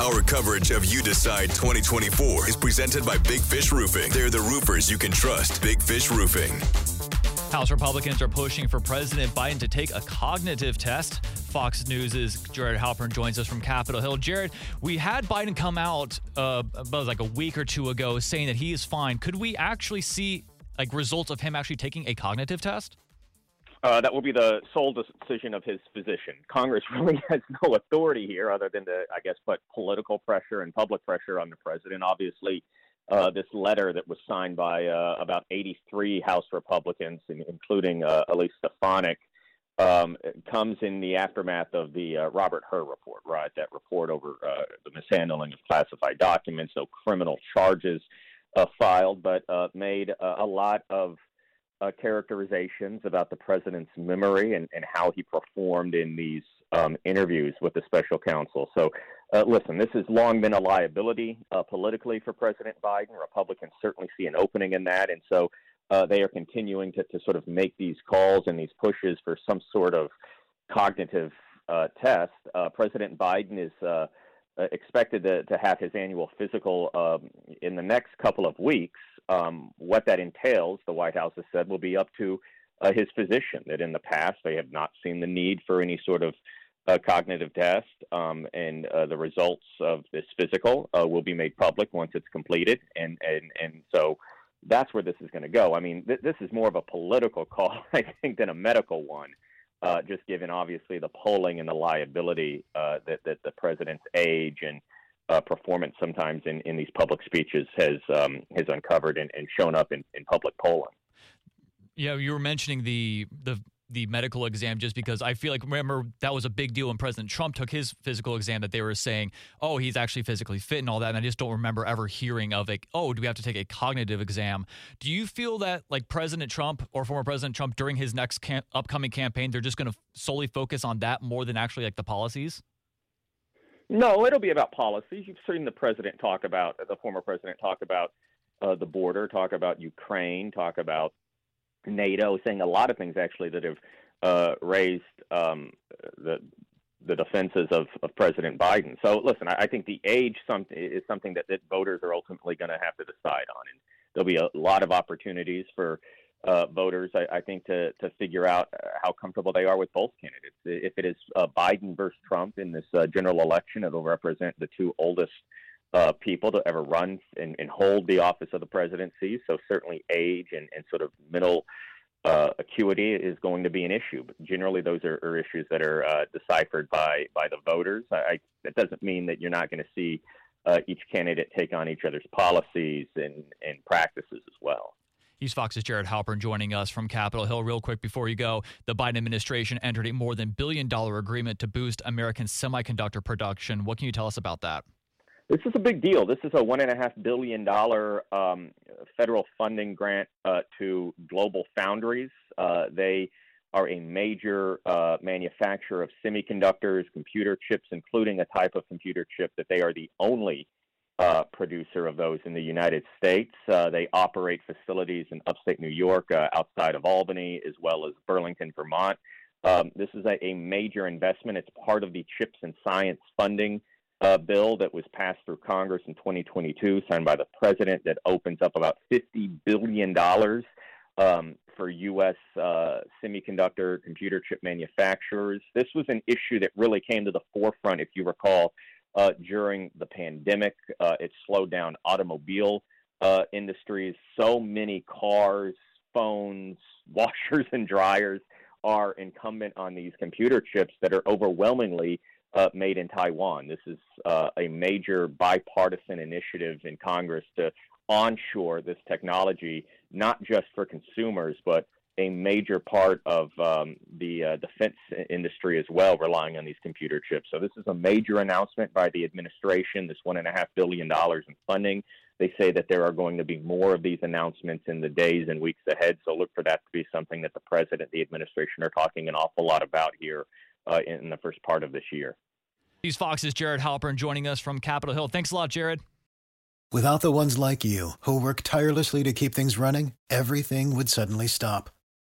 Our coverage of You Decide 2024 is presented by Big Fish Roofing. They're the roofers you can trust. Big Fish Roofing. House Republicans are pushing for President Biden to take a cognitive test. Fox News' Jared Halpern joins us from Capitol Hill. Jared, we had Biden come out uh, about like a week or two ago saying that he is fine. Could we actually see like results of him actually taking a cognitive test? Uh, that will be the sole decision of his physician. Congress really has no authority here other than to, I guess, put political pressure and public pressure on the president. Obviously, uh, this letter that was signed by uh, about 83 House Republicans, including uh, Elise Stefanik, um, comes in the aftermath of the uh, Robert Hur report, right? That report over uh, the mishandling of classified documents, no criminal charges filed, but made a lot of uh, characterizations about the president's memory and, and how he performed in these um, interviews with the special counsel. So, uh, listen, this has long been a liability uh, politically for President Biden. Republicans certainly see an opening in that. And so uh, they are continuing to, to sort of make these calls and these pushes for some sort of cognitive uh, test. Uh, President Biden is expected to, to have his annual physical um, in the next couple of weeks. Um, what that entails, the White House has said, will be up to uh, his physician. That in the past they have not seen the need for any sort of uh, cognitive test, um, and uh, the results of this physical uh, will be made public once it's completed. And and and so that's where this is going to go. I mean, th- this is more of a political call, I think, than a medical one uh, just given obviously the polling and the liability uh, that, that the president's age and uh, performance sometimes in, in these public speeches has um, has uncovered and, and shown up in, in public polling. Yeah, you were mentioning the the the medical exam just because I feel like remember that was a big deal when President Trump took his physical exam that they were saying, "Oh, he's actually physically fit and all that." And I just don't remember ever hearing of it. "Oh, do we have to take a cognitive exam?" Do you feel that like President Trump or former President Trump during his next cam- upcoming campaign, they're just going to solely focus on that more than actually like the policies? No, it'll be about policies. You've seen the president talk about the former president talk about uh, the border, talk about Ukraine, talk about NATO, saying a lot of things actually that have uh, raised um, the the defenses of, of President Biden. So listen, I, I think the age is something that, that voters are ultimately going to have to decide on, and there'll be a lot of opportunities for uh, voters, I, I, think, to to figure out uh, how comfortable they are with both candidates. If it is uh, Biden versus Trump in this uh, general election, it'll represent the two oldest uh, people to ever run and, and, hold the office of the presidency. So certainly age and, and sort of mental uh, acuity is going to be an issue. But generally, those are, are issues that are deciphered by by the voters. I, that doesn't mean that you're not going to see each candidate take on each other's policies and, and practices as well. He's Fox's Jared Halpern joining us from Capitol Hill. Real quick before you go, the Biden administration entered a more than billion dollar agreement to boost American semiconductor production. What can you tell us about that? This is a big deal. This is a one and a half billion dollar um, federal funding grant uh, to Global Foundries. Uh, they are a major uh, manufacturer of semiconductors, computer chips, including a type of computer chip that they are the only uh, producer of those in the United States. Uh, they operate facilities in upstate New York, uh, outside of Albany, as well as Burlington, Vermont. Um, this is a, a major investment. It's part of the CHIPS and Science funding uh, bill that was passed through Congress in 2022, signed by the president, that opens up about $50 billion um, for U.S. Uh, semiconductor computer chip manufacturers. This was an issue that really came to the forefront, if you recall, uh, during the pandemic. Uh, it slowed down automobile uh, industries. So many cars, phones, washers, and dryers are incumbent on these computer chips that are overwhelmingly uh, made in Taiwan. This is uh, a major bipartisan initiative in Congress to onshore this technology, not just for consumers, but a major part of um, the uh, defense industry as well, relying on these computer chips. So this is a major announcement by the administration. This one and a half billion dollars in funding. They say that there are going to be more of these announcements in the days and weeks ahead. So look for that to be something that the president, the administration, are talking an awful lot about here uh, in the first part of this year. These Fox's Jared Halpern joining us from Capitol Hill. Thanks a lot, Jared. Without the ones like you who work tirelessly to keep things running, everything would suddenly stop.